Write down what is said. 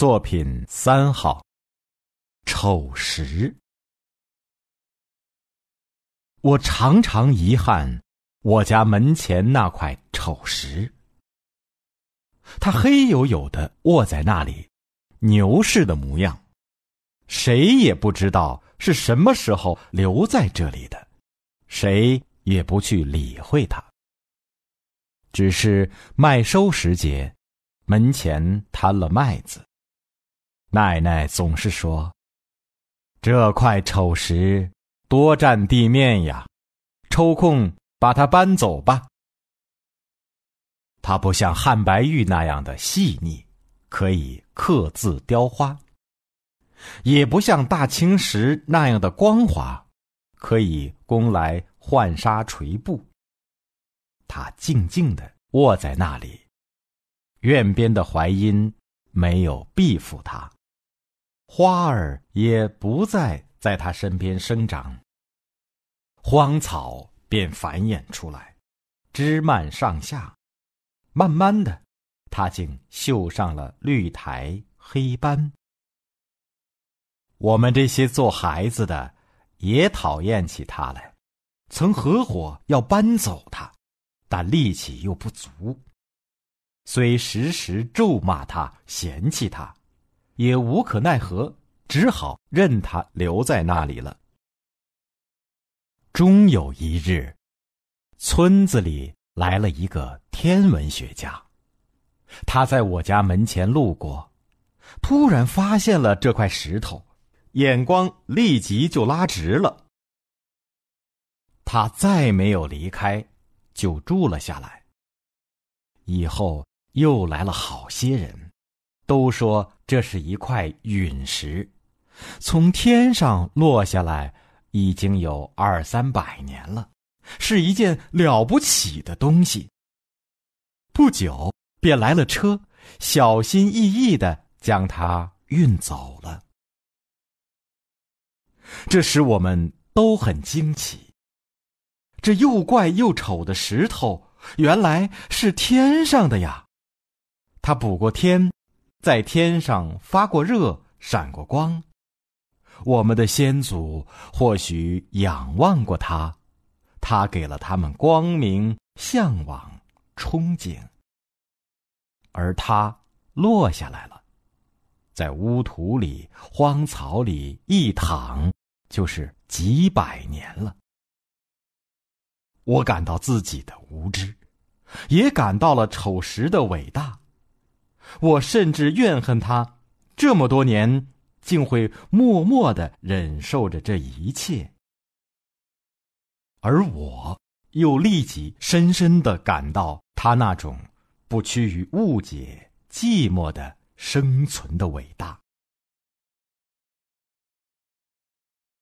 作品三号。丑时，我常常遗憾我家门前那块丑石。它黑黝黝的卧在那里，牛似的模样，谁也不知道是什么时候留在这里的，谁也不去理会它。只是麦收时节，门前摊了麦子。奶奶总是说：“这块丑石多占地面呀，抽空把它搬走吧。”它不像汉白玉那样的细腻，可以刻字雕花；也不像大青石那样的光滑，可以供来浣纱垂布。它静静的卧在那里，院边的槐荫没有庇护它。花儿也不再在他身边生长，荒草便繁衍出来，枝蔓上下，慢慢的，它竟绣上了绿苔黑斑。我们这些做孩子的也讨厌起它来，曾合伙要搬走它，但力气又不足，虽时时咒骂它，嫌弃它。也无可奈何，只好任他留在那里了。终有一日，村子里来了一个天文学家，他在我家门前路过，突然发现了这块石头，眼光立即就拉直了。他再没有离开，就住了下来。以后又来了好些人。都说这是一块陨石，从天上落下来，已经有二三百年了，是一件了不起的东西。不久便来了车，小心翼翼的将它运走了。这使我们都很惊奇。这又怪又丑的石头，原来是天上的呀！它补过天。在天上发过热，闪过光。我们的先祖或许仰望过它，它给了他们光明、向往、憧憬。而它落下来了，在污土里、荒草里一躺，就是几百年了。我感到自己的无知，也感到了丑石的伟大。我甚至怨恨他，这么多年竟会默默的忍受着这一切，而我又立即深深的感到他那种不屈于误解、寂寞的生存的伟大。